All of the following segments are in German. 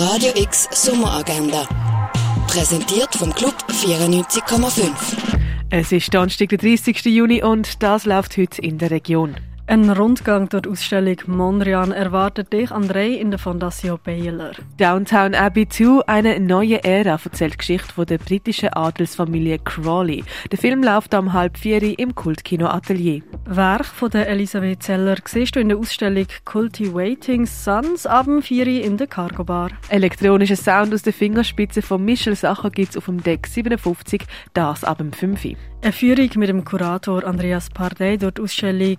Radio X Sommeragenda. Präsentiert vom Club 94,5. Es ist Donnerstag, der 30. Juni und das läuft heute in der Region. Ein Rundgang durch die Ausstellung Mondrian erwartet dich an Drei in der Fondation Baylor. Downtown Abbey 2, eine neue Ära, erzählt die Geschichte von der britischen Adelsfamilie Crawley. Der Film läuft am halb vier im Kultkino Atelier. Werk von der Elisabeth Zeller siehst du in der Ausstellung Cultivating Suns ab dem 4 in der Cargo Bar. Elektronischer Sound aus der Fingerspitze von Michel Sacher gibt's auf dem Deck 57, das ab dem 5. Eine Führung mit dem Kurator Andreas Pardey durch die Ausstellung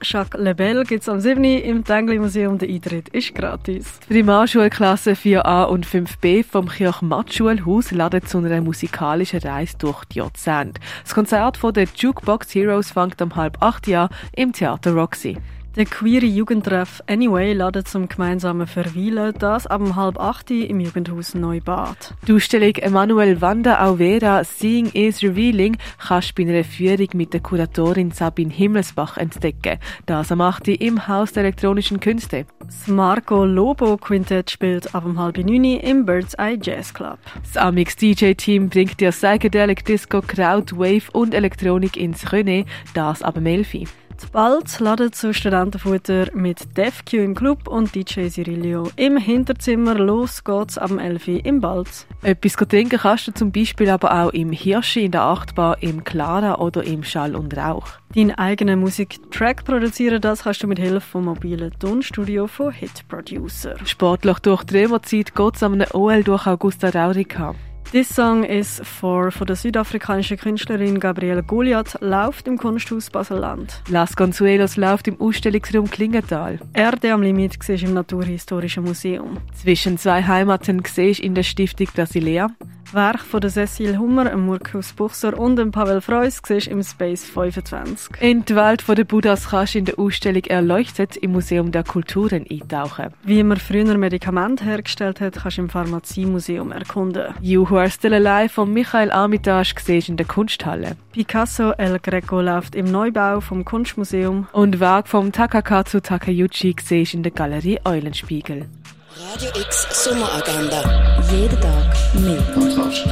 Jean-Jacques Lebel gibt es am 7. im Tengli Museum. Der Eintritt ist gratis. Die Primarschulklasse 4a und 5b vom Kirch-Matt-Schulhaus laden zu einer musikalischen Reise durch die Jahrzehnte. Das Konzert von den Jukebox Heroes fängt um halb acht Jahr im Theater Roxy. Der queere Jugendtreff Anyway ladet zum gemeinsamen Verweilen, das ab um halb acht im Jugendhaus Neubad. Die Ausstellung Emanuel Wanda Auvera Seeing is Revealing kannst du bei einer Führung mit der Kuratorin Sabine Himmelsbach entdecken. Das am 8. im Haus der elektronischen Künste. Das Marco Lobo Quintett spielt ab um halb neun im Bird's Eye Jazz Club. Das Amix DJ Team bringt dir Psychedelic Disco, Crowd, Wave und Elektronik ins René, das ab um 11. Bald laden zu Studentenfutter mit DevQ im Club und DJ Cirilio im Hinterzimmer. Los geht's am 11 Uhr im Balz. Etwas trinken kannst du zum Beispiel aber auch im Hirschi, in der Achtbar, im Clara oder im Schall und Rauch. Deinen eigenen Musiktrack produzieren, das kannst du mit Hilfe vom mobilen Tonstudio von Hit Producer. Sportlich durch die Römerzeit geht's am OL durch Augusta Raurica. This Song is for von der südafrikanischen Künstlerin Gabrielle Goliath läuft im Kunsthaus Baselland. Las Consuelos läuft im Ausstellungsraum Klingenthal. Erde am Limit siehst im Naturhistorischen Museum. Zwischen zwei Heimaten siehst in der Stiftung Brasilea. Werk von der Cecil Hummer, Murkus Buchser und dem Pavel Freus siehst im Space 25. In die Welt der Buddhas kannst du in der Ausstellung Erleuchtet im Museum der Kulturen eintauchen. Wie man früher Medikamente hergestellt hat, kannst du im Pharmaziemuseum erkunden. You Who Are Still Alive von Michael Armitage siehst in der Kunsthalle. Picasso El Greco läuft im Neubau vom Kunstmuseum. Und Werk vom Takakazu Takayuchi siehst in der Galerie Eulenspiegel. Radio X Sommeragenda. Jeden Tag mehr. Kontrast.